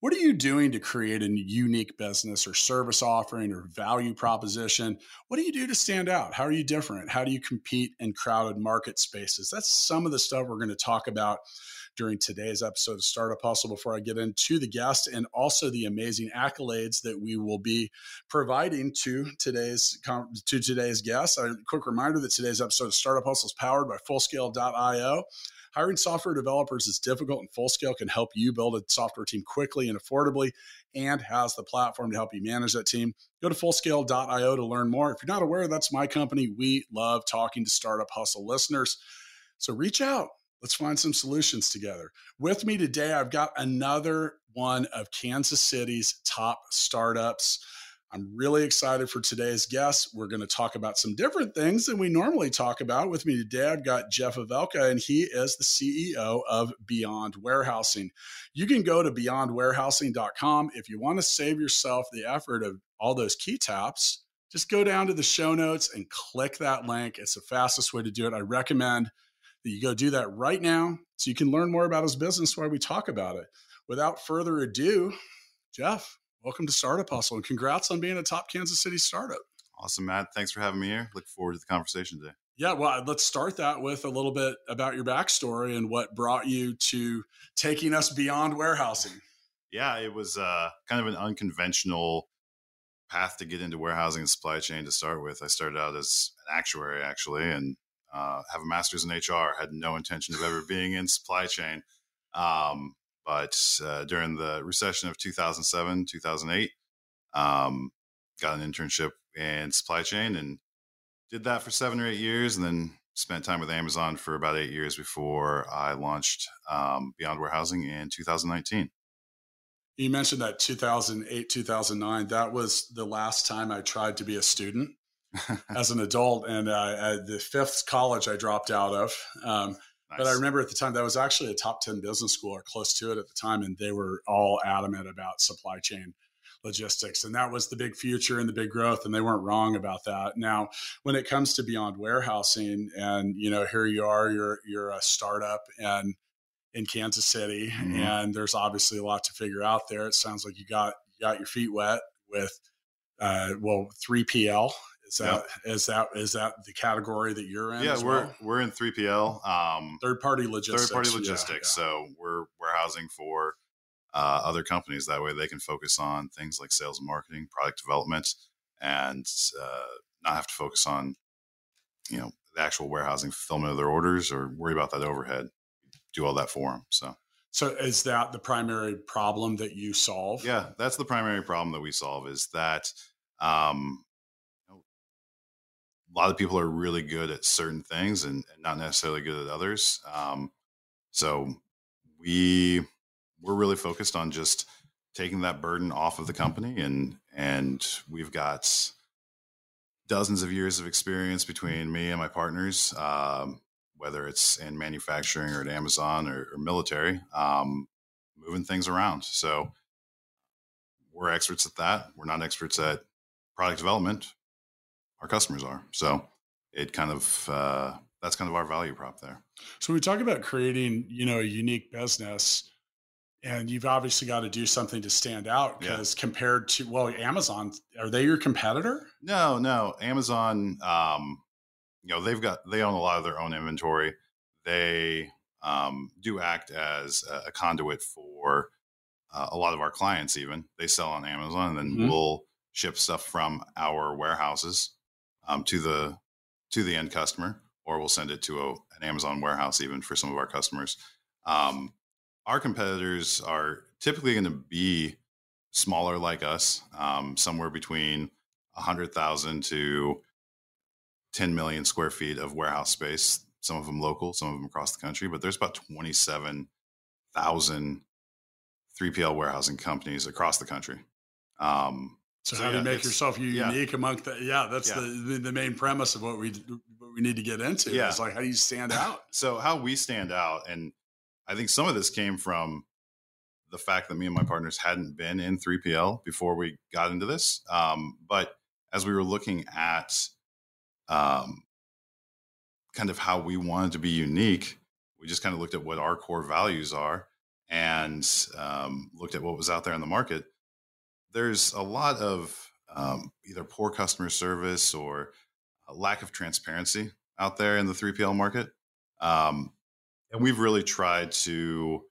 What are you doing to create a unique business or service offering or value proposition? What do you do to stand out? How are you different? How do you compete in crowded market spaces? That's some of the stuff we're going to talk about during today's episode of Startup Hustle before I get into the guest and also the amazing accolades that we will be providing to today's to today's guest. A quick reminder that today's episode of Startup Hustle is powered by Fullscale.io. Hiring software developers is difficult, and Fullscale can help you build a software team quickly and affordably and has the platform to help you manage that team. Go to fullscale.io to learn more. If you're not aware, that's my company. We love talking to Startup Hustle listeners. So reach out. Let's find some solutions together. With me today, I've got another one of Kansas City's top startups. I'm really excited for today's guest. We're going to talk about some different things than we normally talk about. With me today, I've got Jeff Avelka, and he is the CEO of Beyond Warehousing. You can go to beyondwarehousing.com. If you want to save yourself the effort of all those key taps, just go down to the show notes and click that link. It's the fastest way to do it. I recommend that you go do that right now so you can learn more about his business while we talk about it. Without further ado, Jeff, welcome to Startup Hustle and congrats on being a top Kansas City startup. Awesome, Matt. Thanks for having me here. Look forward to the conversation today. Yeah, well, let's start that with a little bit about your backstory and what brought you to taking us beyond warehousing. Yeah, it was uh, kind of an unconventional path to get into warehousing and supply chain to start with. I started out as an actuary, actually, and uh, have a master's in HR. Had no intention of ever being in supply chain. Um, but uh, during the recession of 2007, 2008, um, got an internship in supply chain and did that for seven or eight years, and then spent time with Amazon for about eight years before I launched um, Beyond Warehousing in 2019. You mentioned that 2008, 2009. That was the last time I tried to be a student as an adult. And uh, the fifth college I dropped out of. Um, nice. But I remember at the time that was actually a top 10 business school or close to it at the time. And they were all adamant about supply chain logistics. And that was the big future and the big growth. And they weren't wrong about that. Now, when it comes to beyond warehousing and, you know, here you are, you're, you're a startup and in Kansas City, mm-hmm. and there's obviously a lot to figure out there. It sounds like you got, you got your feet wet with, uh, well, 3PL is that yep. is that is that the category that you're in? Yeah, we're well? we're in 3PL, um, third party logistics. Third party logistics. Yeah, yeah. So we're warehousing for uh, other companies. That way, they can focus on things like sales and marketing, product development, and uh, not have to focus on you know the actual warehousing fulfillment of their orders or worry about that overhead. Do all that for them. So. So is that the primary problem that you solve? Yeah, that's the primary problem that we solve is that um, a lot of people are really good at certain things and, and not necessarily good at others. Um, so we we're really focused on just taking that burden off of the company and and we've got dozens of years of experience between me and my partners um, whether it's in manufacturing or at amazon or, or military um, moving things around so we're experts at that we're not experts at product development our customers are. So it kind of uh, that's kind of our value prop there. So we talk about creating, you know, a unique business, and you've obviously got to do something to stand out because yeah. compared to well, Amazon, are they your competitor? No, no. Amazon, um, you know, they've got they own a lot of their own inventory. They um, do act as a, a conduit for uh, a lot of our clients. Even they sell on Amazon, and then mm-hmm. we'll ship stuff from our warehouses um, to the to the end customer, or we'll send it to a, an Amazon warehouse even for some of our customers. Um, our competitors are typically going to be smaller like us, um, somewhere between 100,000 to 10 million square feet of warehouse space. Some of them local, some of them across the country, but there's about 27,000 3PL warehousing companies across the country. Um, so, so, how yeah, do you make yourself unique yeah. among the? Yeah, that's yeah. The, the main premise of what we what we need to get into. Yeah, it's like how do you stand out? so how we stand out, and I think some of this came from the fact that me and my partners hadn't been in 3PL before we got into this. Um, but as we were looking at um, kind of how we wanted to be unique, we just kind of looked at what our core values are and um, looked at what was out there in the market there's a lot of um, either poor customer service or lack of transparency out there in the 3PL market. Um, and we've really tried to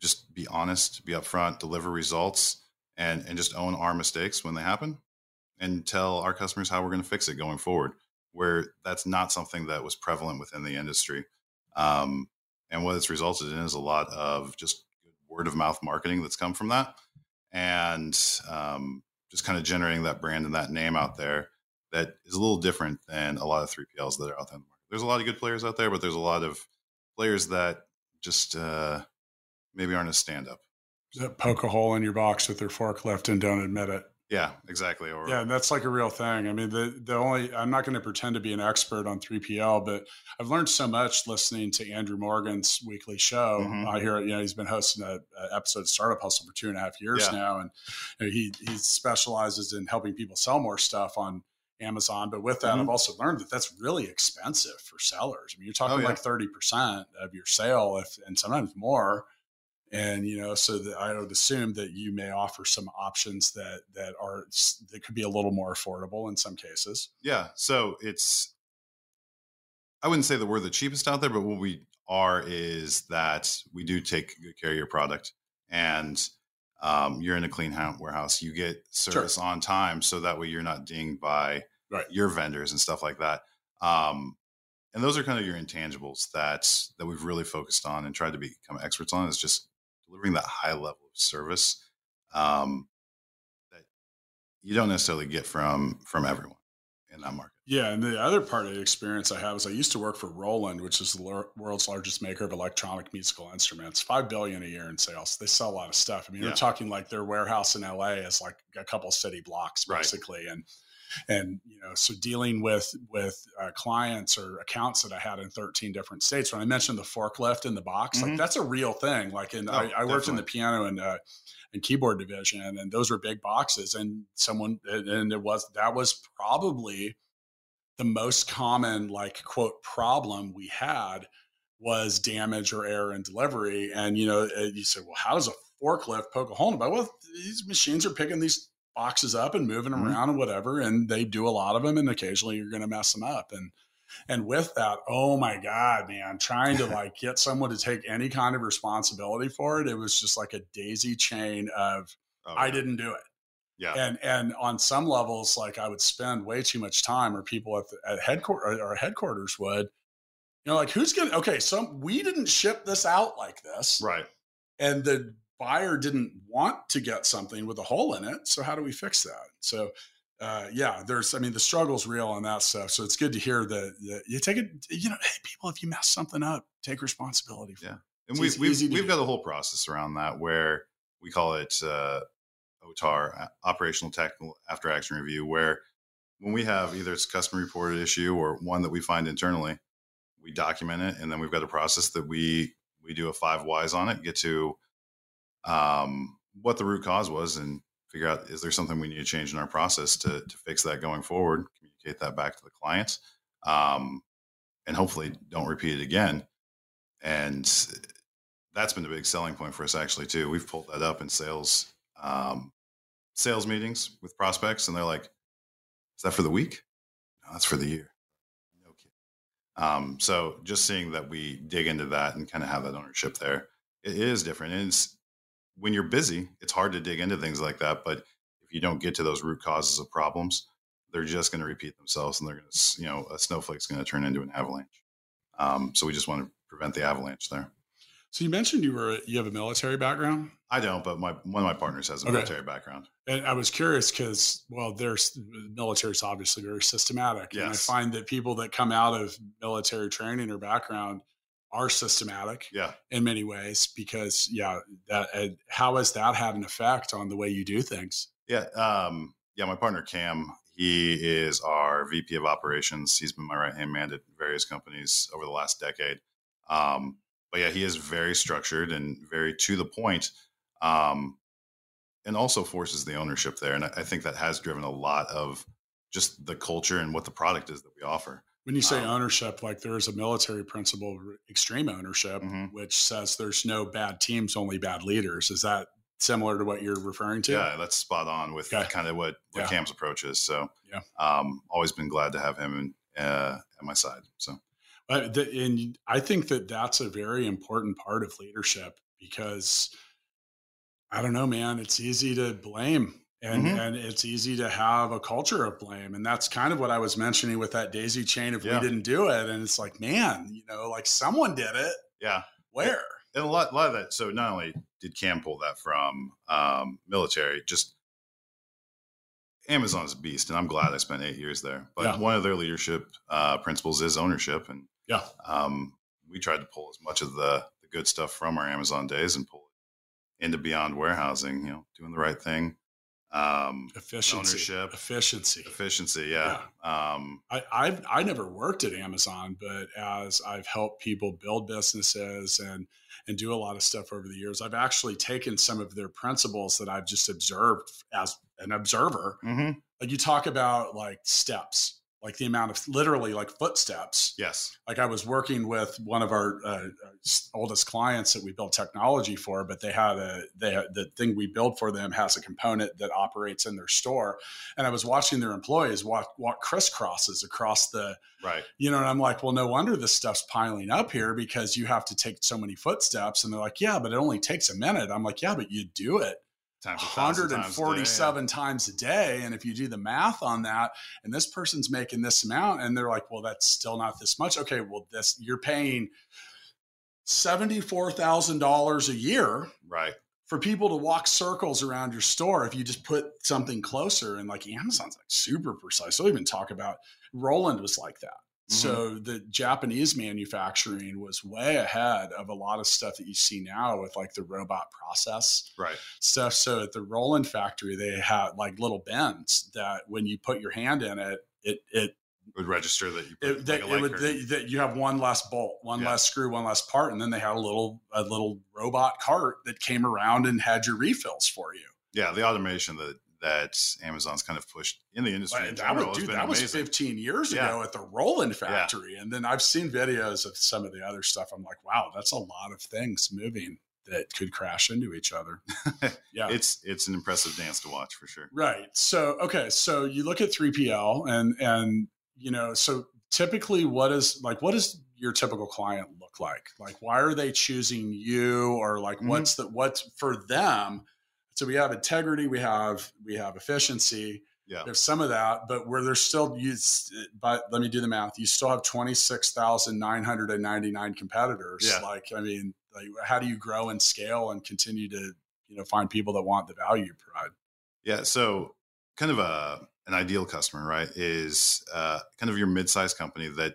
just be honest, be upfront, deliver results, and, and just own our mistakes when they happen and tell our customers how we're going to fix it going forward, where that's not something that was prevalent within the industry. Um, and what it's resulted in is a lot of just word of mouth marketing that's come from that and um, just kind of generating that brand and that name out there that is a little different than a lot of 3PLs that are out there in the market. There's a lot of good players out there, but there's a lot of players that just uh, maybe aren't a stand up. That Poke a hole in your box with their forklift and don't admit it. Yeah, exactly. Or yeah, that's like a real thing. I mean, the the only I'm not going to pretend to be an expert on 3PL, but I've learned so much listening to Andrew Morgan's weekly show. Mm-hmm. I hear you know he's been hosting a, a, episode of Startup Hustle for two and a half years yeah. now, and you know, he he specializes in helping people sell more stuff on Amazon. But with that, mm-hmm. I've also learned that that's really expensive for sellers. I mean, you're talking oh, yeah. like 30 percent of your sale, if and sometimes more and you know so that i would assume that you may offer some options that that are that could be a little more affordable in some cases yeah so it's i wouldn't say that we're the cheapest out there but what we are is that we do take good care of your product and um, you're in a clean warehouse you get service sure. on time so that way you're not dinged by right. your vendors and stuff like that um, and those are kind of your intangibles that that we've really focused on and tried to become experts on is just delivering that high level of service um, that you don't necessarily get from from everyone in that market. Yeah, and the other part of the experience I have is I used to work for Roland, which is the world's largest maker of electronic musical instruments. Five billion a year in sales. They sell a lot of stuff. I mean, yeah. we're talking like their warehouse in LA is like a couple city blocks basically, right. and and you know so dealing with with uh, clients or accounts that i had in 13 different states when i mentioned the forklift in the box mm-hmm. like that's a real thing. Like in oh, I, I, worked in the piano and uh, and keyboard division and those were big boxes and someone and it was that was probably the most common like quote problem we had was damage or error in delivery. And you know you said well how does a forklift poke a hole in it well these machines are picking these boxes up and moving them mm-hmm. around and whatever. And they do a lot of them, and occasionally you're going to mess them up. And and with that, oh my god, man, trying to like get someone to take any kind of responsibility for it, it was just like a daisy chain of oh, I didn't do it. Yeah. And and on some levels, like I would spend way too much time, or people at the, at headquarters or headquarters would, you know, like who's gonna okay, so we didn't ship this out like this. Right. And the buyer didn't want to get something with a hole in it. So how do we fix that? So uh, yeah, there's, I mean, the struggle's real on that stuff. So it's good to hear that, that you take it, you know, hey, people, if you mess something up, take responsibility for yeah. And we, we've, we've got a whole process around that where we call it uh, OTAR, Operational Technical After Action Review, where when we have either it's a customer reported issue or one that we find internally, we document it, and then we've got a process that we we do a five whys on it, get to um, what the root cause was and figure out is there something we need to change in our process to, to fix that going forward communicate that back to the clients, um, and hopefully don't repeat it again. And that's been a big selling point for us actually too. We've pulled that up in sales um, sales meetings with prospects and they're like is that for the week? No that's for the year. No kid um, so just seeing that we dig into that and kind of have that ownership there it is different. And it's when you're busy, it's hard to dig into things like that. But if you don't get to those root causes of problems, they're just going to repeat themselves, and they're going to, you know, a snowflake's going to turn into an avalanche. Um, so we just want to prevent the avalanche there. So you mentioned you were you have a military background. I don't, but my one of my partners has a Okay. military background. And I was curious because, well, there's military is obviously very systematic. And I find that people that come out of military training or background are systematic Yeah. in many ways because, yeah, that and how has that had an effect on the way you do things? Yeah. Um, yeah. My partner Cam, he is our VP of operations. He's been my right hand man at various companies over the last decade. Um, but yeah, he is very structured and very to the point. Um, and also forces the ownership there. And I, I think that has driven a lot of just the culture and what the product is that we offer. When you say Um, ownership, like there's a military principle, of extreme ownership, Mhm. which says there's no bad teams, only bad leaders. Is that similar to what you're referring to? Yeah, that's spot on with Okay. kind of what, what Yeah. Cam's approach is. So, Yeah. um, always been glad to have him in, uh, at my side. So, Uh, the, and I think that that's a very important part of leadership because I don't know, man, it's easy to blame and, Mhm. and it's easy to have a culture of blame. And that's kind of what I was mentioning with that daisy chain if Yeah. we didn't do it. And it's like, man, you know, like someone did it. yeah. Where? and a lot, a lot of that. So not only did Cam pull that from um, military, just Amazon's a beast, and I'm glad I spent eight years there. But Yeah. one of their leadership uh, principles is ownership, and Yeah. um, we tried to pull as much of the the good stuff from our Amazon days and pull it into Beyond Warehousing. You know, doing the right thing, um, Efficiency. Ownership. Efficiency. efficiency. Yeah. Um, I, I've I never worked at Amazon, but as I've helped people build businesses and and do a lot of stuff over the years, I've actually taken some of their principles that I've just observed as an observer. mhm. Like you talk about like steps, like the amount of literally like footsteps. Yes. Like I was working with one of our uh, oldest clients that we built technology for, but they had a they had, the thing we build for them has a component that operates in their store, and I was watching their employees walk walk crisscrosses across the Right. you know, and I'm like, well, no wonder this stuff's piling up here because you have to take so many footsteps. And they're like, yeah, but it only takes a minute. I'm like, yeah, but you do it Times a times a day, 147 times a day. And if you do the math on that, and this person's making this amount, and they're like, well, that's still not this much. Okay, well, this you're paying $74,000 a year Right. for people to walk circles around your store if you just put something closer and like Amazon's like super precise. They'll even talk about Roland was like that. Mm-hmm. So the Japanese manufacturing was way ahead of a lot of stuff that you see now with like the robot process Right. stuff. So at the Roland factory, they had like little bins that when you put your hand in it, it it Would register that you put it, that, a it would that you have one less bolt, one Yeah. less screw, one less part, and then they had a little a little robot cart that came around and had your refills for you. yeah, the automation that that Amazon's kind of pushed in the industry in general was, dude, that was 15 years Yeah. ago at the Roland factory, and then I've seen videos of some of the other stuff. I'm like, wow, that's a lot of things moving that could crash into each other. Yeah. It's it's an impressive dance to watch for sure. Right. So okay, so you look at 3PL and and you know, so typically what is like what does your typical client look like? Like why are they choosing you or like Mhm. what's the what's for them? So we have integrity, we have we have efficiency, Yeah. there's some of that, but where there's still you but let me do the math. You still have 26,999 competitors. Yeah. Like I mean, like how do you grow and scale and continue to, you know, find people that want the value you provide? Yeah. So kind of a an ideal customer, right, is uh, kind of your mid-sized company that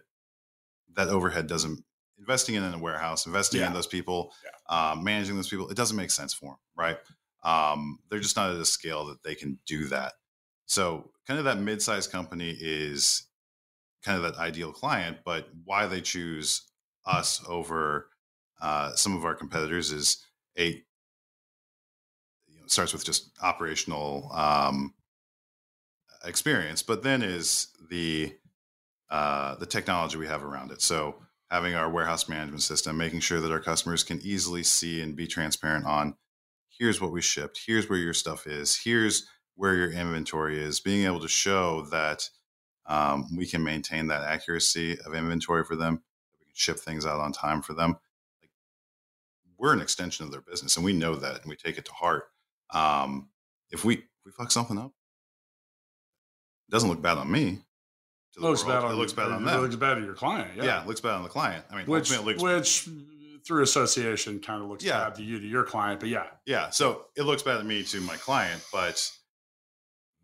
that overhead doesn't investing in a warehouse, investing Yeah. in those people, um, managing those people, it doesn't make sense for them, right? Um, they're just not at a scale that they can do that. So kind of that mid-sized company is kind of that ideal client, but why they choose us over uh, some of our competitors is a you know, starts with just operational um, experience, but then is the uh, the technology we have around it. So having our warehouse management system, making sure that our customers can easily see and be transparent on here's what we shipped, here's where your stuff is, here's where your inventory is, being able to show that um, we can maintain that accuracy of inventory for them, we can ship things out on time for them. Like we're an extension of their business, and we know that, and we take it to heart. Um, if we if we fuck something up, it doesn't look bad on me. Looks world. bad on it looks bad on It them. looks bad on your client. yeah. it looks bad on the client. I mean, which ultimately, it looks, which through association kind of looks Yeah. bad to you to your client, but yeah, Yeah. So it looks bad to me to my client, but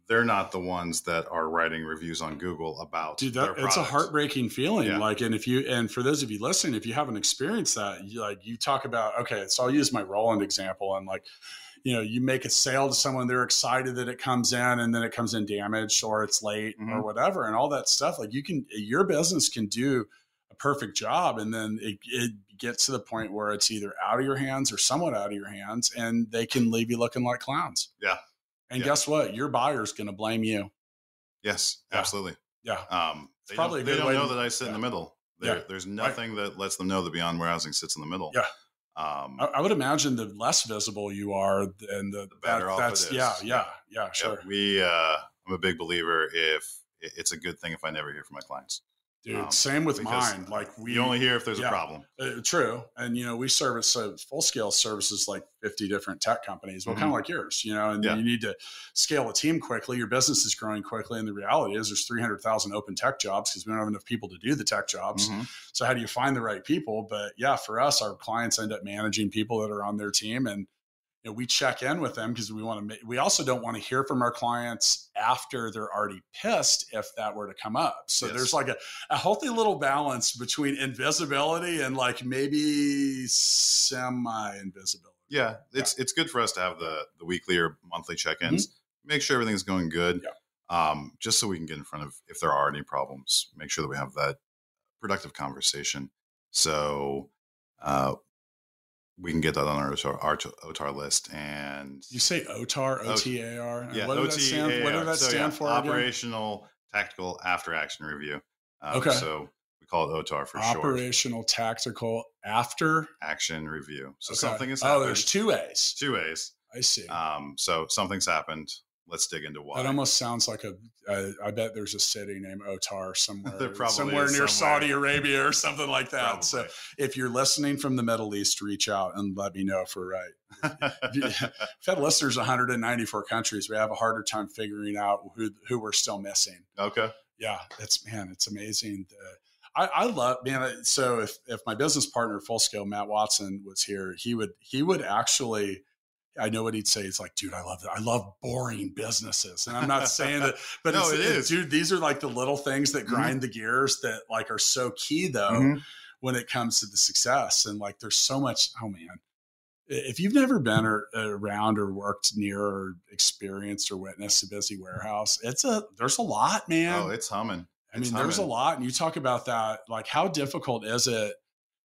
they're not the ones that are writing reviews on Google about dude, that it's a heartbreaking feeling. Yeah. Like, and if you and for those of you listening, if you haven't experienced that, you, like you talk about, okay, so I'll use my Roland example and like. You know, you make a sale to someone, they're excited that it comes in and then it comes in damaged or it's late or Mhm. whatever, and all that stuff. Like, you can, your business can do a perfect job and then it, it gets to the point where it's either out of your hands or somewhat out of your hands and they can leave you looking like clowns. Yeah. And Yeah. guess what? Your buyer's going to blame you. Yes, Yeah. absolutely. Yeah. Um, they probably don't, they don't know to- that I sit in the middle. There, Yeah. There's nothing that lets them know that Beyond Warehousing sits in the middle. Yeah. Um, I, I would imagine the less visible you are, and the, The better that- off it that's is. yeah, yeah, yeah, yeah, sure, we, uh, I'm a big believer if it's a good thing if I never hear from my clients. Dude. um, same with mine. Like we you only hear if there's yeah. a problem. uh, true, and you know we service full scale services like fifty different tech companies. Well, Mhm. kind of like yours, you know, and Yeah. you need to scale a team quickly. Your business is growing quickly, and the reality is there's three hundred thousand open tech jobs because we don't have enough people to do the tech jobs. Mhm. So how do you find the right people? But yeah, for us, our clients end up managing people that are on their team, and you know, we check in with them because we want to. We also don't want to hear from our clients after they're already pissed if that were to come up. So Yes. there's like a, a healthy little balance between invisibility and like maybe semi invisibility. Yeah, it's it's good for us to have the the weekly or monthly check-ins. Make sure everything's going good. Um, just so we can get in front of if there are any problems, make sure that we have that productive conversation. So uh, we can get that on our OTAR, our OTAR list and You say OTAR, O T A R. yeah, What does that stand? What does that So, stand yeah, for? Operational Tactical After Action Review. Um, Okay. So we call it OTAR for short. Operational tactical after. Action Review. So Okay. something has Oh, happened. there's two A's. two ways. I see. Um, so something's happened. Let's dig into why. That almost sounds like a. Uh, I bet there's a city named Otar somewhere, somewhere near somewhere. Saudi Arabia or something like that. Probably. So if you're listening from the Middle East, reach out and let me know if we're right. We've had listeners 194 countries. We have a harder time figuring out who who we're still missing. okay. Yeah, it's man, it's amazing. Uh, I, I love man. So if if my business partner, full scale Matt Watson, was here, he would he would actually. I know what he'd say. It's like, dude, I love that. I love boring businesses, and I'm not saying that, but No, it's, it is. dude. These are like the little things that Mhm. grind the gears that like are so key though Mhm. when it comes to the success. And like, there's so much. Oh man, if you've never been or, around or worked near or experienced or witnessed a busy warehouse, it's a there's a lot, man. Oh, it's humming. I mean, It's there's a lot, and you talk about that. Like, how difficult is it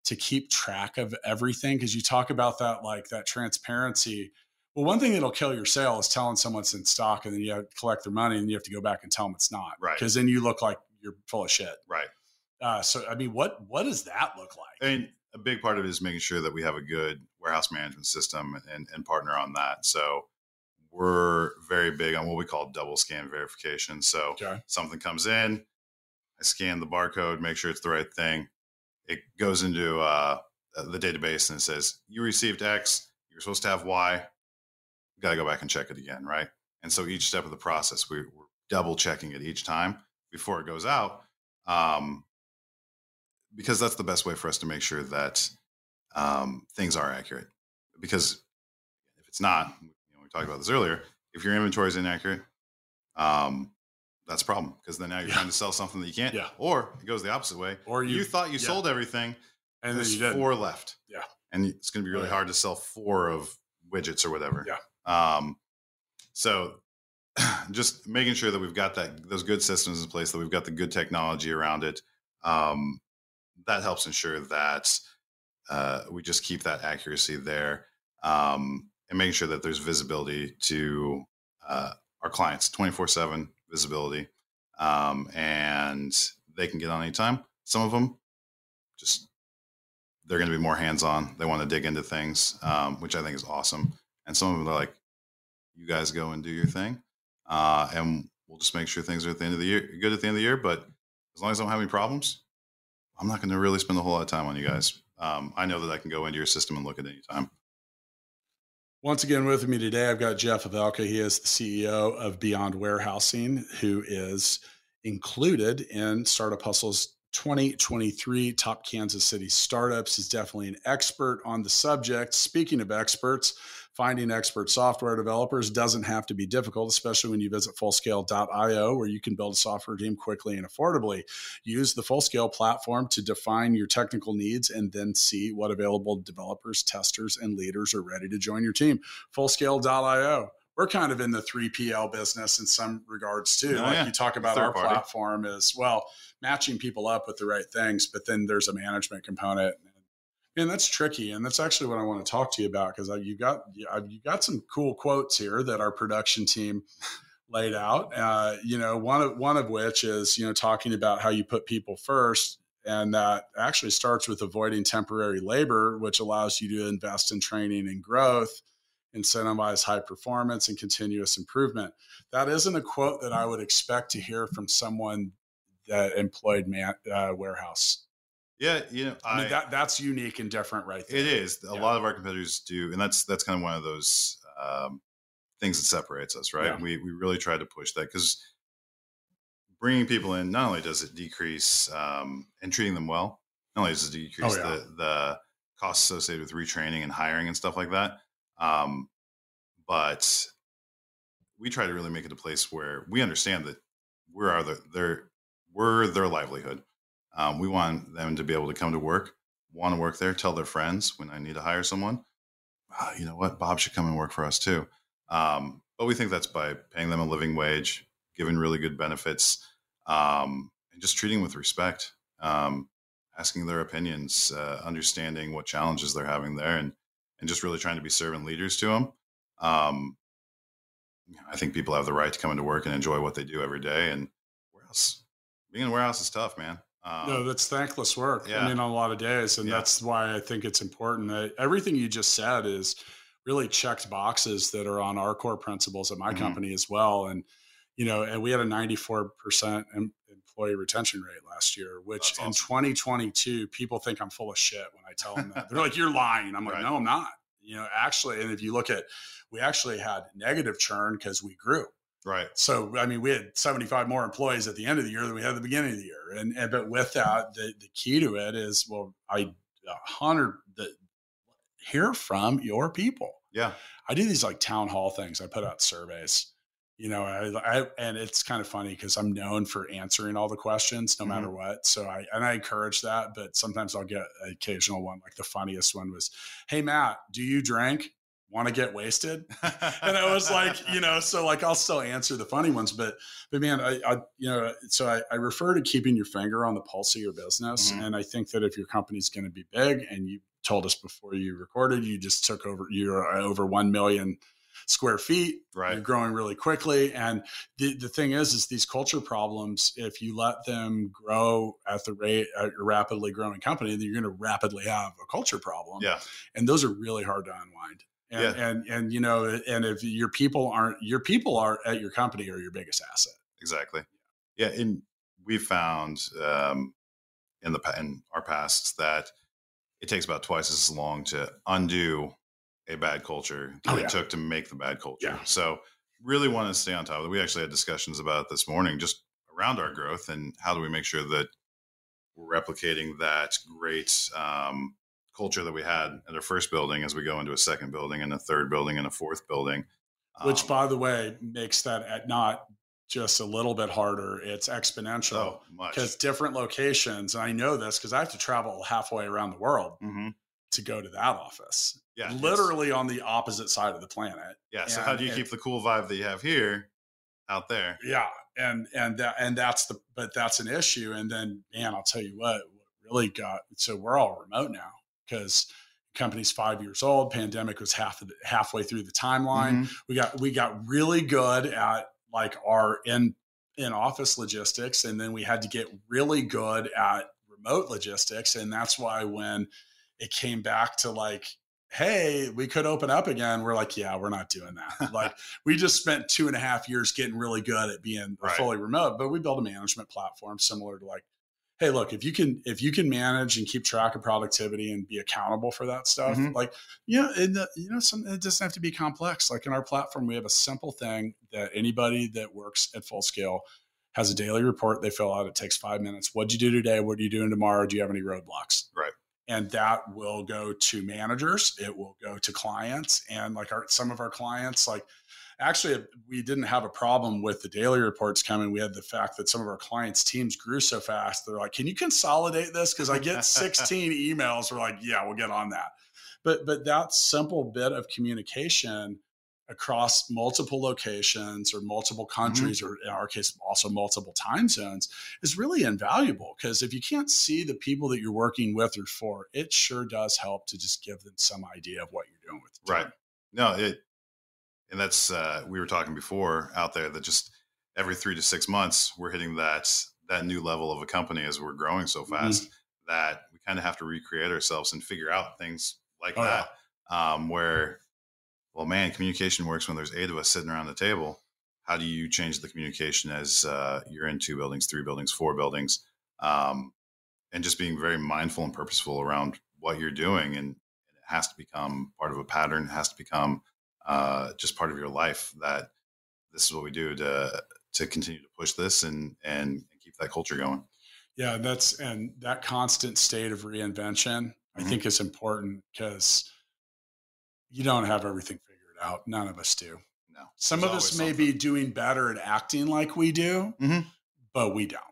to keep track of everything? Because you talk about that, like that transparency. Well, one thing that'll kill your sale is telling someone it's in stock, and then you have to collect their money, and you have to go back and tell them it's not, Right. Because then you look like you're full of shit. Right. Uh, so, I mean, what what does that look like? I mean, a big part of it is making sure that we have a good warehouse management system and, and partner on that. So we're very big on what we call double scan verification. So Okay. something comes in, I scan the barcode, make sure it's the right thing. It goes into uh, the database and it says, you received X, you're supposed to have Y. Got to go back and check it again, right? And so each step of the process, we, we're double checking it each time before it goes out. Um, because that's the best way for us to make sure that um, things are accurate. Because if it's not, you know, we talked about this earlier. If your inventory is inaccurate, um, that's a problem because then now you're Yeah. trying to sell something that you can't. Yeah. Or it goes the opposite way. Or You, you, thought you yeah. sold everything, and there's you four left. Yeah. and it's going to be really Right. hard to sell four of widgets or whatever. Yeah. Um, so just making sure that we've got that those good systems in place, that we've got the good technology around it, um, that helps ensure that uh, we just keep that accuracy there, um, and making sure that there's visibility to uh, our clients, twenty four seven visibility, um, and they can get on anytime. Some of them just they're going to be more hands on. They want to dig into things, um, which I think is awesome. And some of them are like, you guys go and do your thing. Uh, and we'll just make sure things are at the end of the year, good at the end of the year. But as long as I don't have any problems, I'm not going to really spend a whole lot of time on you guys. Um, I know that I can go into your system and look at any time. Once again, with me today, I've got Jeff Avelka. He is the CEO of Beyond Warehousing, who is included in Startup Hustle's 2023 Top Kansas City Startups is definitely an expert on the subject. Speaking of experts, finding expert software developers doesn't have to be difficult, especially when you visit fullscale.io, where you can build a software team quickly and affordably. Use the Fullscale platform to define your technical needs and then see what available developers, testers, and leaders are ready to join your team. Fullscale.io we're kind of in the 3PL business in some regards too. Oh, like yeah. you talk about our party. platform as well, matching people up with the right things, but then there's a management component. And that's tricky, and that's actually what I want to talk to you about because you got you got some cool quotes here that our production team laid out. Uh, you know, one of one of which is you know talking about how you put people first, and that actually starts with avoiding temporary labor, which allows you to invest in training and growth incentivize high performance and continuous improvement. That isn't a quote that I would expect to hear from someone that employed man, uh, warehouse. Yeah, you know, I, I, mean that that's unique and different, right? There. It is. A yeah. lot of our competitors do, and that's that's kind of one of those um, things that separates us, right? Yeah. We we really try to push that because bringing people in not only does it decrease um, and treating them well, not only does it decrease oh, yeah. the the costs associated with retraining and hiring and stuff like that, um, but we try to really make it a place where we understand that we're are the, their we're their livelihood. Um, we want them to be able to come to work, want to work there, tell their friends when I need to hire someone. Oh, you know what, Bob should come and work for us too. Um, but we think that's by paying them a living wage, giving really good benefits, um, and just treating with respect, um, asking their opinions, uh, understanding what challenges they're having there, and and just really trying to be servant leaders to them. Um, I think people have the right to come into work and enjoy what they do every day. And warehouse, being in a warehouse is tough, man. Um, no, that's thankless work. Yeah. I mean, on a lot of days, and yeah. that's why I think it's important that everything you just said is really checked boxes that are on our core principles at my mm-hmm. company as well. And you know, and we had a 94% employee retention rate last year, which awesome. in 2022, people think I'm full of shit when I tell them that. They're like, you're lying. I'm like, right. no, I'm not. You know, actually, and if you look at, we actually had negative churn because we grew. Right. So, I mean, we had 75 more employees at the end of the year than we had at the beginning of the year. And, and but with that, the, the key to it is, well, I, hundred the hear from your people. Yeah. I do these like town hall things. I put out surveys you know I, I, and it's kind of funny because i'm known for answering all the questions no mm-hmm. matter what so i and i encourage that but sometimes i'll get an occasional one like the funniest one was hey matt do you drink want to get wasted and i was like you know so like i'll still answer the funny ones but but man i, I you know so I, I, refer to keeping your finger on the pulse of your business mm-hmm. and i think that if your company's going to be big and you told us before you recorded you just took over you're over 1 million square feet. Right. You're growing really quickly. And the, the thing is, is these culture problems, if you let them grow at the rate at your rapidly growing company, then you're going to rapidly have a culture problem. Yeah. And those are really hard to unwind. And, yeah. and, and, you know, and if your people aren't, your people are at your company are your biggest asset. Exactly. Yeah. And we found, um, in the, in our past that it takes about twice as long to undo a bad culture that oh, yeah. it took to make the bad culture. Yeah. So really want to stay on top of it. We actually had discussions about it this morning, just around our growth and how do we make sure that we're replicating that great um, culture that we had at our first building as we go into a second building and a third building and a fourth building. Which, um, by the way, makes that not just a little bit harder. It's exponential because oh, different locations. And I know this because I have to travel halfway around the world mm-hmm. to go to that office. Yeah, literally on the opposite side of the planet. Yeah. So and, how do you and, keep the cool vibe that you have here out there? Yeah, and and that and that's the but that's an issue. And then man, I'll tell you what, what really got so we're all remote now because company's five years old. Pandemic was half the, halfway through the timeline. Mm-hmm. We got we got really good at like our in in office logistics, and then we had to get really good at remote logistics. And that's why when it came back to like hey, we could open up again. We're like, yeah, we're not doing that. like we just spent two and a half years getting really good at being right. fully remote, but we built a management platform similar to like, hey, look, if you can if you can manage and keep track of productivity and be accountable for that stuff, mm-hmm. like you know, it, you know, some, it doesn't have to be complex. Like in our platform, we have a simple thing that anybody that works at full scale has a daily report they fill out. It takes five minutes. What'd you do today? What are you doing tomorrow? Do you have any roadblocks? Right. And that will go to managers. It will go to clients. And like our, some of our clients, like actually we didn't have a problem with the daily reports coming. We had the fact that some of our clients' teams grew so fast. They're like, can you consolidate this? Because I get 16 emails. We're like, yeah, we'll get on that. But but that simple bit of communication across multiple locations or multiple mm-hmm. countries mm-hmm. or in our case also multiple time zones is really invaluable because if you can't see the people that you're working with or for it sure does help to just give them some idea of what you're doing with the right no it and that's uh, we were talking before out there that just every three to six months we're hitting that that new level of a company as we're growing so mm-hmm. fast mm-hmm. that we kind of have to recreate ourselves and figure out things like oh, that yeah. um, where well, man, communication works when there's eight of us sitting around the table. How do you change the communication as uh, you're in two buildings, three buildings, four buildings, um, and just being very mindful and purposeful around what you're doing, and, it has to become part of a pattern. It has to become uh, just part of your life. That this is what we do to to continue to push this and and keep that culture going. Yeah, that's and that constant state of reinvention, mm-hmm. I think, is important because you don't have everything figured out. None of us do. No. Some of us may be doing better at acting like we do, mm-hmm. but we don't.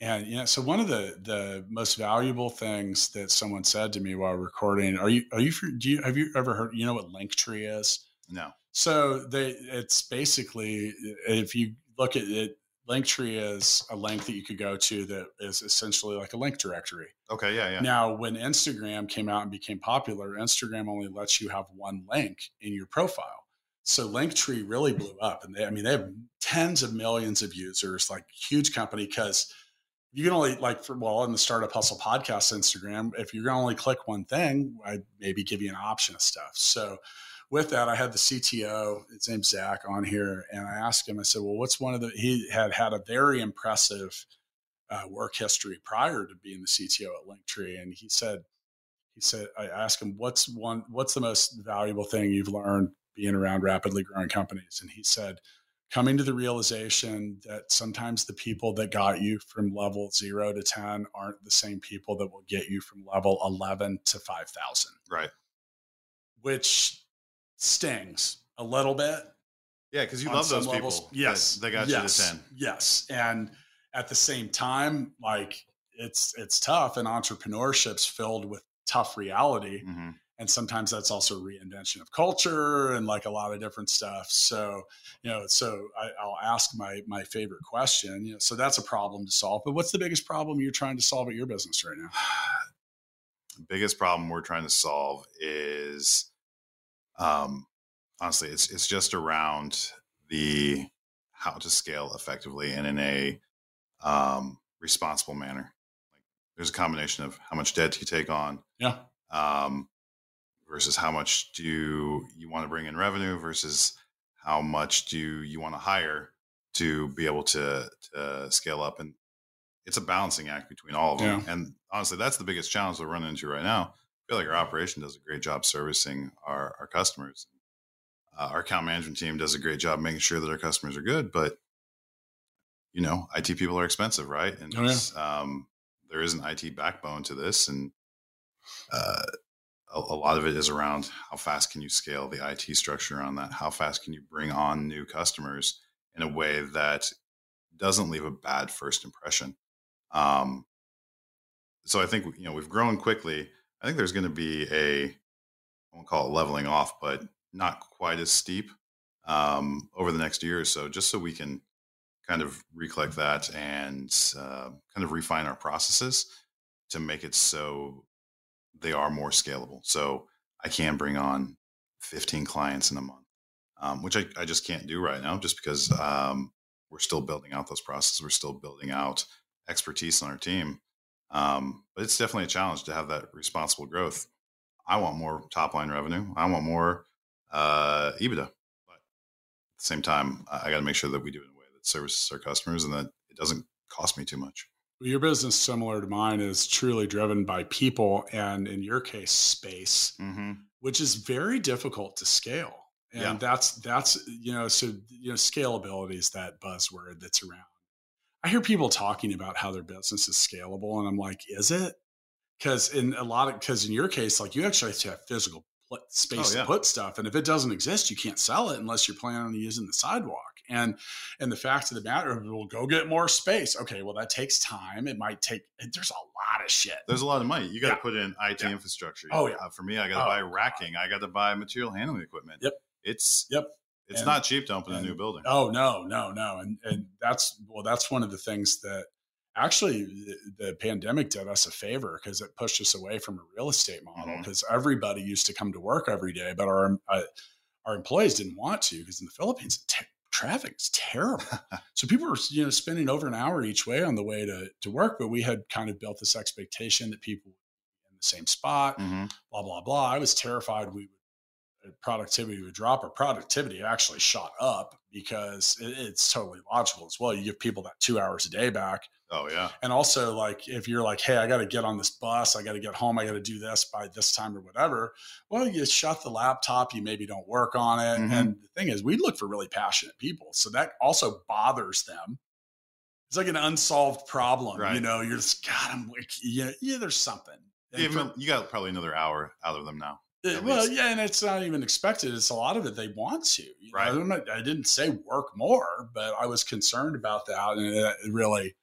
And yeah, so one of the the most valuable things that someone said to me while recording, are you are you do you have you ever heard you know what Linktree is? No. So they it's basically if you look at it Linktree is a link that you could go to that is essentially like a link directory. Okay, yeah, yeah. Now, when Instagram came out and became popular, Instagram only lets you have one link in your profile. So Linktree really blew up, and they, I mean, they have tens of millions of users, like huge company. Because you can only like for well, in the Startup Hustle podcast Instagram, if you're going to only click one thing, I'd maybe give you an option of stuff. So with that, I had the CTO, his name's Zach, on here, and I asked him. I said, "Well, what's one of the?" He had had a very impressive uh, work history prior to being the CTO at Linktree, and he said, "He said I asked him what's one what's the most valuable thing you've learned being around rapidly growing companies?" And he said, "Coming to the realization that sometimes the people that got you from level zero to ten aren't the same people that will get you from level eleven to five thousand. Right. Which stings a little bit. Yeah, because you love those levels. people. Yes, they got yes, you to ten. Yes, and at the same time, like it's it's tough, and entrepreneurship's filled with tough reality, mm-hmm. and sometimes that's also reinvention of culture and like a lot of different stuff. So you know, so I, I'll ask my my favorite question. You know, so that's a problem to solve. But what's the biggest problem you're trying to solve at your business right now? the biggest problem we're trying to solve is um, honestly, it's it's just around the how to scale effectively and in a um, responsible manner. Like there's a combination of how much debt do you take on, yeah, um, versus how much do you, you want to bring in revenue versus how much do you want to hire to be able to, to scale up and it's a balancing act between all of them. Yeah. And honestly, that's the biggest challenge we're running into right now feel like our operation does a great job servicing our, our customers. Uh, our account management team does a great job making sure that our customers are good, but you know, IT people are expensive, right? And oh, yeah. um, there is an IT backbone to this, and uh, a, a, lot of it is around how fast can you scale the IT structure on that? How fast can you bring on new customers in a way that doesn't leave a bad first impression? Um, so I think you know we've grown quickly I think there's going to be a, I won't call it leveling off, but not quite as steep um, over the next year or so, just so we can kind of recollect that and uh, kind of refine our processes to make it so they are more scalable. So I can bring on 15 clients in a month, um, which I, I, just can't do right now just because um, we're still building out those processes. We're still building out expertise on our team. Um, but it's definitely a challenge to have that responsible growth. I want more top line revenue. I want more uh, EBITDA. But at the same time, I got to make sure that we do it in a way that services our customers and that it doesn't cost me too much. Your business, similar to mine, is truly driven by people and, in your case, space, mm-hmm. which is very difficult to scale. And yeah. that's that's you know so you know scalability is that buzzword that's around I hear people talking about how their business is scalable, and I'm like, is it? Because in a lot of because in your case, like you actually have to have physical space oh, yeah. to put stuff, and if it doesn't exist, you can't sell it unless you're planning on using the sidewalk. And and the fact of the matter, we'll go get more space. Okay, well that takes time. It might take. There's a lot of shit. There's a lot of money. You got to yeah. put in IT yeah. infrastructure. Oh yeah. Uh, for me, I got to oh, buy racking. I got to buy material handling equipment. Yep. It's yep. It's and, not cheap to open and, a new building. Oh no, no, no. And and that's well, that's one of the things that actually the, the pandemic did us a favor because it pushed us away from a real estate model because mm-hmm. everybody used to come to work every day, but our uh, our employees didn't want to because in the Philippines t- traffic is terrible. so people were you know spending over an hour each way on the way to to work, but we had kind of built this expectation that people in the same spot, mm-hmm. blah blah blah. I was terrified we would productivity would drop or productivity actually shot up because it, it's totally logical as well. You give people that two hours a day back. Oh yeah. And also like if you're like, hey, I got to get on this bus, I got to get home, I got to do this by this time or whatever. Well, you shut the laptop, you maybe don't work on it. Mm-hmm. And the thing is, we look for really passionate people, so that also bothers them. It's like an unsolved problem, right. you know. You're just God, I'm yeah, yeah. There's something. You got probably another hour out of them now. Uh, well, yeah, and it's not even expected. It's a lot of it they want to. right. Know? I didn't say work more, but I was concerned about that, and it really,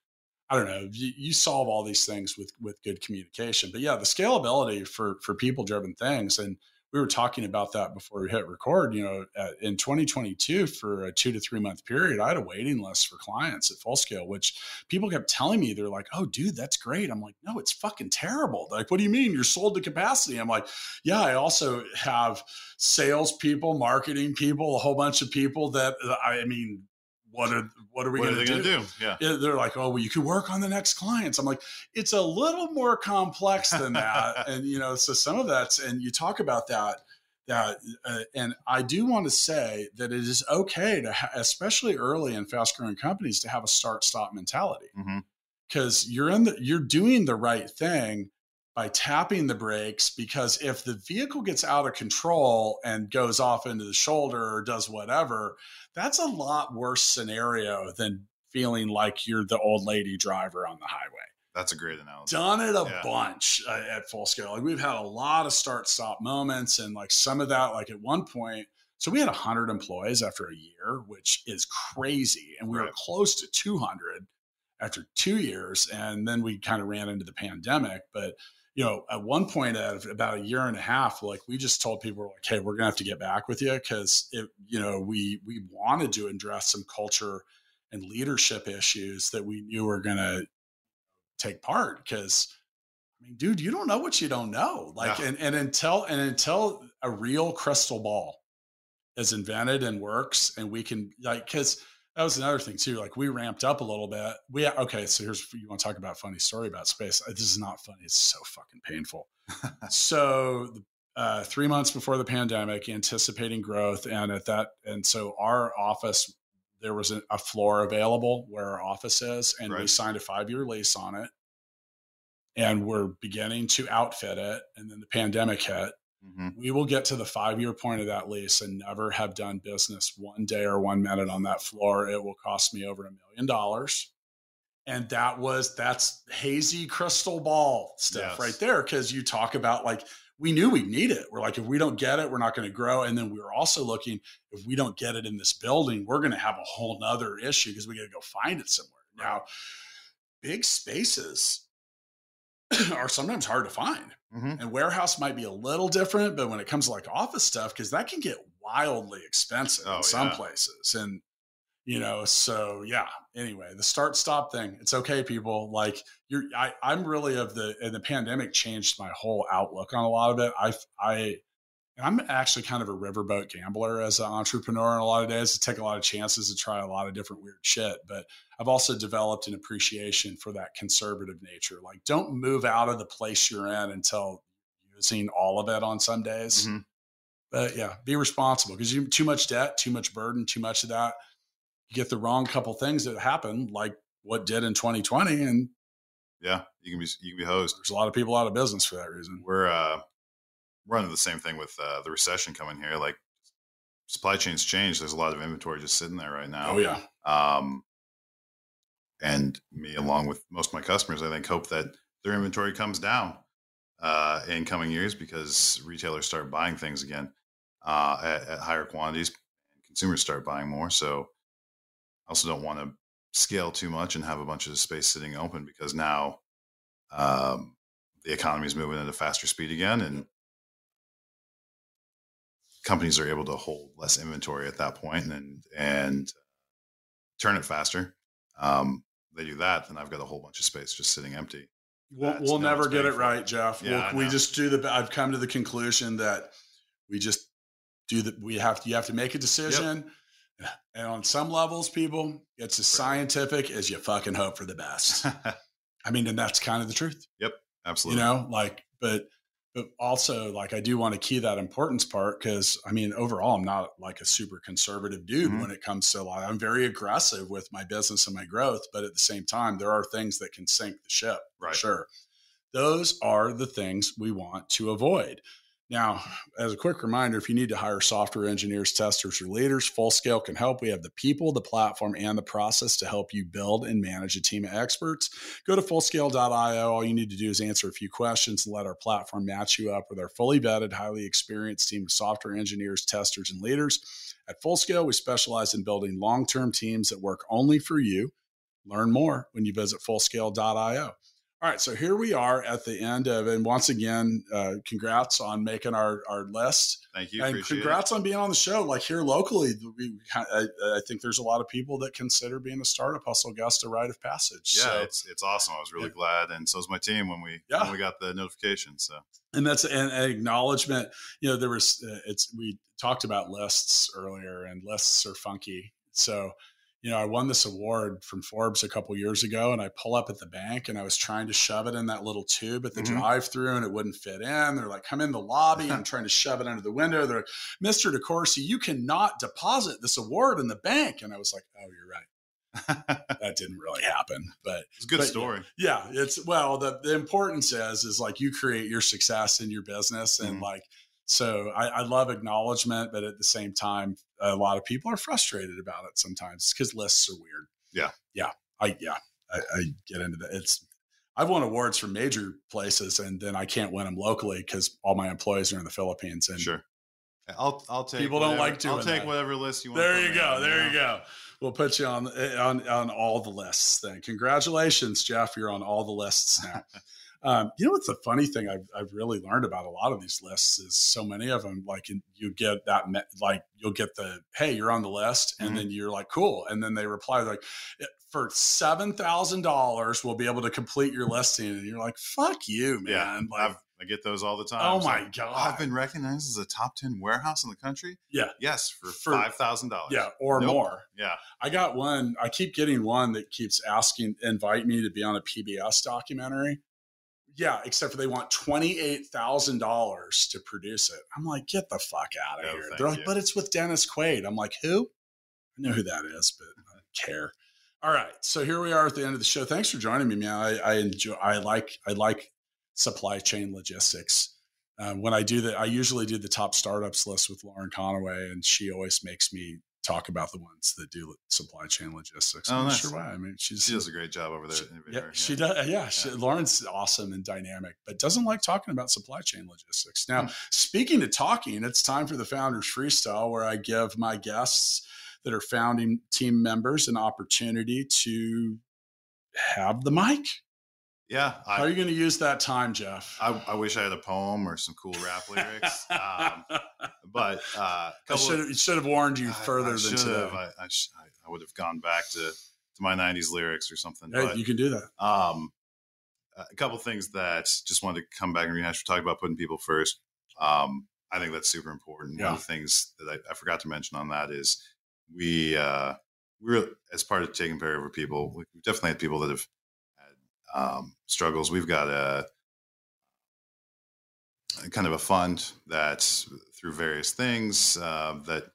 I don't know. You, you solve all these things with with good communication, but yeah, the scalability for for people driven things, and we were talking about that before we hit record. You know, in 2022, for a two to three month period, I had a waiting list for clients at full scale, which people kept telling me they're like, "Oh, dude, that's great." I'm like, "No, it's fucking terrible." like, what do you mean you're sold to capacity? I'm like, "Yeah, I also have sales people, marketing people, a whole bunch of people that I mean, what are what are we going to do? do? Yeah. They're like, oh, well, you could work on the next clients. I'm like, it's a little more complex than that. and, you know, so some of that's, and you talk about that, that, uh, and I do want to say that it is okay to, ha- especially early in fast growing companies, to have a start stop mentality because mm-hmm. you're in the, you're doing the right thing by tapping the brakes because if the vehicle gets out of control and goes off into the shoulder or does whatever, that's a lot worse scenario than feeling like you're the old lady driver on the highway. That's a great analogy. Done it a yeah. bunch uh, at full scale. Like we've had a lot of start stop moments and like some of that, like at one point, so we had 100 employees after a year, which is crazy. And we right. were close to 200 after two years. And then we kind of ran into the pandemic. But you know, at one point at about a year and a half, like we just told people like, hey, we're gonna have to get back with you because it, you know, we we wanted to address some culture and leadership issues that we knew were gonna take part. Because I mean, dude, you don't know what you don't know. Like, yeah. and, and until and until a real crystal ball is invented and works, and we can like because that was another thing too. Like we ramped up a little bit. We okay. So here's you want to talk about funny story about space. This is not funny. It's so fucking painful. so uh, three months before the pandemic, anticipating growth, and at that, and so our office there was a, a floor available where our office is, and right. we signed a five year lease on it, and we're beginning to outfit it, and then the pandemic hit, Mm-hmm. We will get to the five year point of that lease and never have done business one day or one minute on that floor. It will cost me over a million dollars. And that was, that's hazy crystal ball stuff yes. right there. Cause you talk about like, we knew we'd need it. We're like, if we don't get it, we're not going to grow. And then we were also looking, if we don't get it in this building, we're going to have a whole nother issue because we got to go find it somewhere. Now, big spaces are sometimes hard to find. Mm-hmm. And warehouse might be a little different, but when it comes to like office stuff, because that can get wildly expensive oh, in some yeah. places. And, you know, so yeah, anyway, the start stop thing, it's okay, people. Like you're, I, I'm really of the, and the pandemic changed my whole outlook on a lot of it. I, I, I'm actually kind of a riverboat gambler as an entrepreneur in a lot of days to take a lot of chances to try a lot of different weird shit. But I've also developed an appreciation for that conservative nature. Like, don't move out of the place you're in until using all of it on some days. Mm-hmm. But yeah, be responsible because you too much debt, too much burden, too much of that. You get the wrong couple things that happen, like what did in 2020, and yeah, you can be you can be hosed. There's a lot of people out of business for that reason. We're uh, running the same thing with uh, the recession coming here. Like supply chains change. There's a lot of inventory just sitting there right now. Oh yeah. Um, and me, along with most of my customers, I think hope that their inventory comes down uh, in coming years because retailers start buying things again uh, at, at, higher quantities, and consumers start buying more. So I also don't want to scale too much and have a bunch of space sitting open because now um, the economy is moving at a faster speed again, and companies are able to hold less inventory at that point and and turn it faster. Um, they do that, then I've got a whole bunch of space just sitting empty. We'll, we'll never get it right, Jeff. Yeah, we'll, we just do the. I've come to the conclusion that we just do that. We have to. You have to make a decision. Yep. And on some levels, people, it's as scientific as you fucking hope for the best. I mean, and that's kind of the truth. Yep, absolutely. You know, like, but but also like I do want to key that importance part because I mean overall I'm not like a super conservative dude mm-hmm. when it comes to like I'm very aggressive with my business and my growth, but at the same time there are things that can sink the ship. Right. sure. Those are the things we want to avoid. Now, as a quick reminder, if you need to hire software engineers, testers, or leaders, Fullscale can help. We have the people, the platform, and the process to help you build and manage a team of experts. Go to fullscale.io. All you need to do is answer a few questions and let our platform match you up with our fully vetted, highly experienced team of software engineers, testers, and leaders. At Fullscale, we specialize in building long term teams that work only for you. Learn more when you visit fullscale.io. All right, so here we are at the end of, and once again, uh, congrats on making our our list. Thank you, and congrats it. on being on the show. Like here locally, we, I, I, think there's a lot of people that consider being a startup hustle guest a rite of passage. Yeah, so, it's it's awesome. I was really yeah. glad, and so was my team when we yeah. when we got the notification. So, and that's an, an acknowledgement. You know, there was uh, it's we talked about lists earlier, and lists are funky. So you know, I won this award from Forbes a couple years ago, and I pull up at the bank, and I was trying to shove it in that little tube at the mm-hmm. drive-through, and it wouldn't fit in. They're like, "Come in the lobby." I'm trying to shove it under the window. They're like, "Mr. DeCoursey, you cannot deposit this award in the bank." And I was like, "Oh, you're right." that didn't really happen, but it's a good but, story. Yeah, it's well. The the importance is is like you create your success in your business, and mm-hmm. like so I, I, love acknowledgement, but at the same time, a lot of people are frustrated about it sometimes because lists are weird. Yeah. Yeah. I, yeah, I, I get into that. It's, I've won awards from major places and then I can't win them locally because all my employees are in the Philippines. And sure. I'll, I'll take people whatever, don't like to. I'll take that. whatever list you want. There you go. There you go. We'll put you on, eh, on, on all the lists then. Congratulations, Jeff. You're on all the lists now. Um, you know what's the funny thing I've, I've really learned about a lot of these lists is so many of them like you get that like you'll get the hey you're on the list and mm-hmm. then you're like cool and then they reply like for seven thousand dollars we'll be able to complete your listing and you're like fuck you man yeah, like, I've, I get those all the time. Oh my god! I've been recognized as a top ten warehouse in the country. Yeah. Yes, for, for five thousand dollars. Yeah, or nope. more. Yeah. I got one. I keep getting one that keeps asking, invite me to be on a PBS documentary. Yeah, except for they want twenty eight thousand dollars to produce it. I'm like, get the fuck out of no, here. They're like, you. but it's with Dennis Quaid. I'm like, who? I know who that is, but I don't care. All right, so here we are at the end of the show. Thanks for joining me, man. I, I enjoy. I like. I like supply chain logistics. Um, when I do that, I usually do the top startups list with Lauren Conaway, and she always makes me talk about the ones that do supply chain logistics. Oh, I'm nice. sure why. I mean, she's, she does a great job over there. She, yeah, yeah, she does. Yeah, she, Lauren's awesome and dynamic, but doesn't like talking about supply chain logistics. Now, mm. speaking of talking, it's time for the Founders Freestyle, where I give my guests that are founding team members an opportunity to have the mic yeah. I, How are you going to use that time, Jeff? I, I, wish I had a poem or some cool rap lyrics. um, but uh, I should, have, should have warned you further I, than today. I, I, I, would have gone back to, to my 90s lyrics or something. Hey, but, you can do that. Um, a couple things that just wanted to come back and rehash. We're talking about putting people first. Um, I think that's super important. Yeah. One of the things that I, forgot to mention on that is we, uh, we're as part of taking care of our people, we definitely had people that have um, struggles. We've got a, a, kind of a fund that through various things uh, that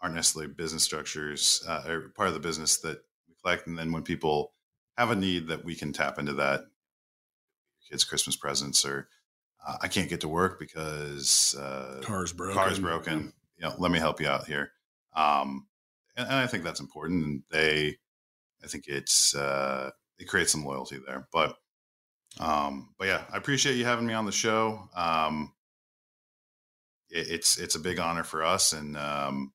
aren't necessarily business structures uh, or part of the business that we collect. And then when people have a need that we can tap into that kids Christmas presents or uh, I can't get to work because uh, car's broken. Car's broken. You know, let me help you out here. Um, and, and, I think that's important. And they I think it's uh, it creates some loyalty there. But um, but yeah, I appreciate you having me on the show. Um, it, it's it's a big honor for us, and um,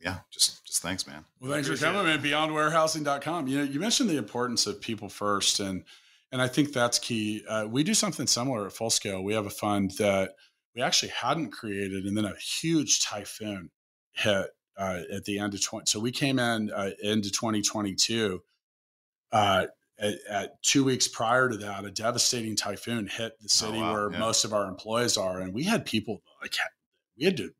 yeah, just just thanks, man. Well, thanks for coming, man. BeyondWarehousing.com. You know, you mentioned the importance of people first, and and I think that's key. Uh, we do something similar at Full Scale. We have a fund that we actually hadn't created, and then a huge typhoon hit uh, at the end of 20. So we came in uh, into 2022. Uh, at, at, two weeks prior to that, a devastating typhoon hit the oh, city oh, wow. where yeah. most of our employees are, and we had people like we had to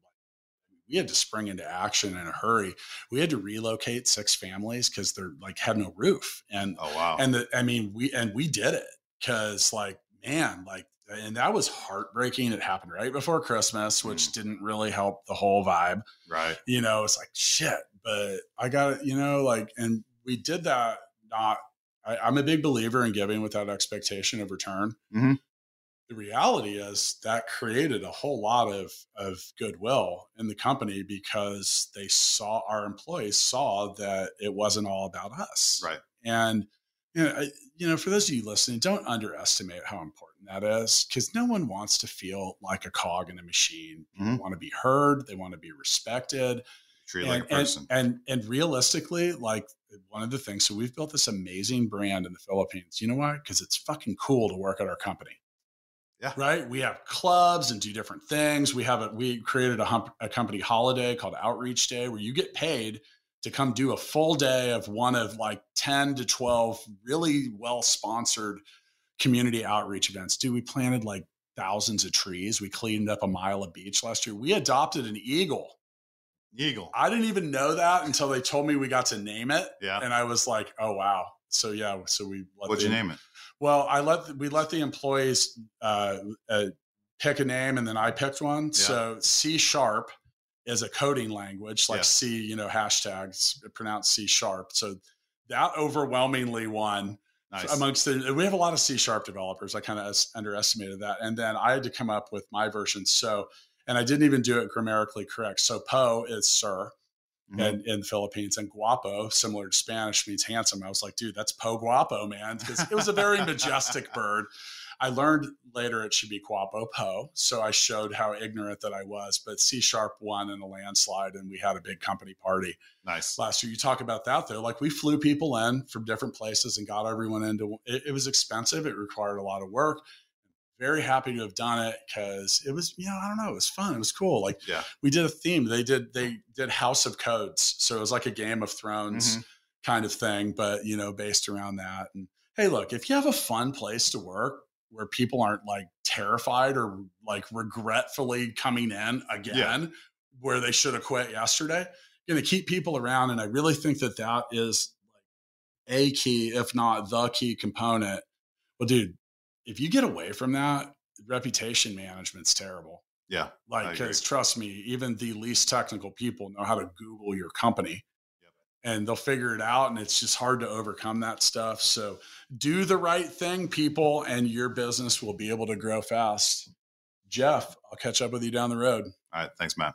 we had to spring into action in a hurry. We had to relocate six families because they're like had no roof. And oh wow. And the I mean we and we did it because like man like and that was heartbreaking. It happened right before Christmas, which mm. didn't really help the whole vibe. Right. You know, it's like shit. But I got it. You know, like and we did that. Not. I, am a big believer in giving without expectation of return. Mm-hmm the reality is that created a whole lot of, of goodwill in the company because they saw our employees saw that it wasn't all about us. Right. And, you know, I, you know, for those of you listening, don't underestimate how important that is because no one wants to feel like a cog in a machine. Mm-hmm. They want to be heard. They want to be respected. Treat and, like a person. And, and, and realistically, like one of the things, so we've built this amazing brand in the Philippines. You know why? Because it's fucking cool to work at our company. Yeah. Right. We have clubs and do different things. We have a, we created a, hump, a company holiday called Outreach Day where you get paid to come do a full day of one of like 10 to 12 really well sponsored community outreach events. Dude, we planted like thousands of trees. We cleaned up a mile of beach last year. We adopted an eagle. Eagle. I didn't even know that until they told me we got to name it. Yeah. And I was like, oh, wow. So, yeah. So we, what'd you name it? Well, I let we let the employees uh, uh, pick a name, and then I picked one. Yeah. So C sharp is a coding language, like yeah. C, you know, hashtags pronounced C sharp. So that overwhelmingly won. Nice. Amongst the, we have a lot of C sharp developers. I kind of underestimated that, and then I had to come up with my version. So, and I didn't even do it grammatically correct. So Po is sir, mm-hmm. in, in the Philippines. And guapo, similar to Spanish, means handsome. I was like, dude, that's po guapo, man, because it was a very majestic bird. I learned later it should be Guapo Po. So I showed how ignorant that I was. But C Sharp won in a landslide and we had a big company party. Nice. Last year. You talk about that though. Like we flew people in from different places and got everyone into it, it was expensive. It required a lot of work very happy to have done it because it was, you know, I don't know, it was fun. It was cool. Like, yeah, we did a theme. They did they did House of Codes, so it was like a Game of Thrones mm-hmm. kind of thing, but you know, based around that. And hey, look, if you have a fun place to work where people aren't like terrified or like regretfully coming in again, yeah. where they should have quit yesterday, you're going to keep people around. And I really think that that is like a key, if not the key component. Well, dude, if you get away from that, reputation management's terrible. Yeah. Like, because trust me, even the least technical people know how to Google your company yep. and they'll figure it out. And it's just hard to overcome that stuff. So do the right thing, people, and your business will be able to grow fast. Jeff, I'll catch up with you down the road. All right. Thanks, Matt.